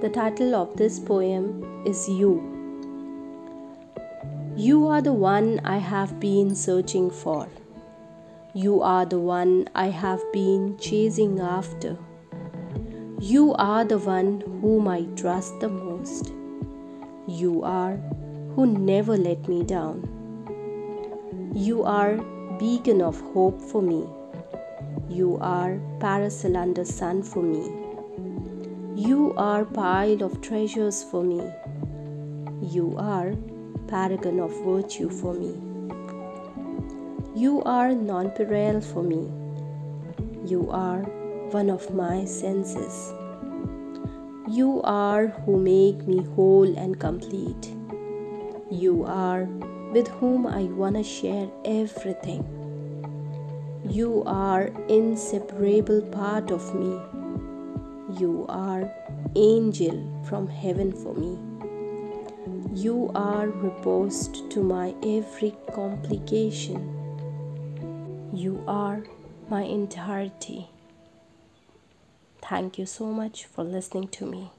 The title of this poem is You. You are the one I have been searching for. You are the one I have been chasing after. You are the one whom I trust the most. You are who never let me down. You are beacon of hope for me. You are parasol under sun for me. You are pile of treasures for me. You are paragon of virtue for me. You are nonpareil for me. You are one of my senses. You are who make me whole and complete. You are with whom I wanna share everything. You are inseparable part of me. You are angel from heaven for me. You are reposed to my every complication. You are my entirety. Thank you so much for listening to me.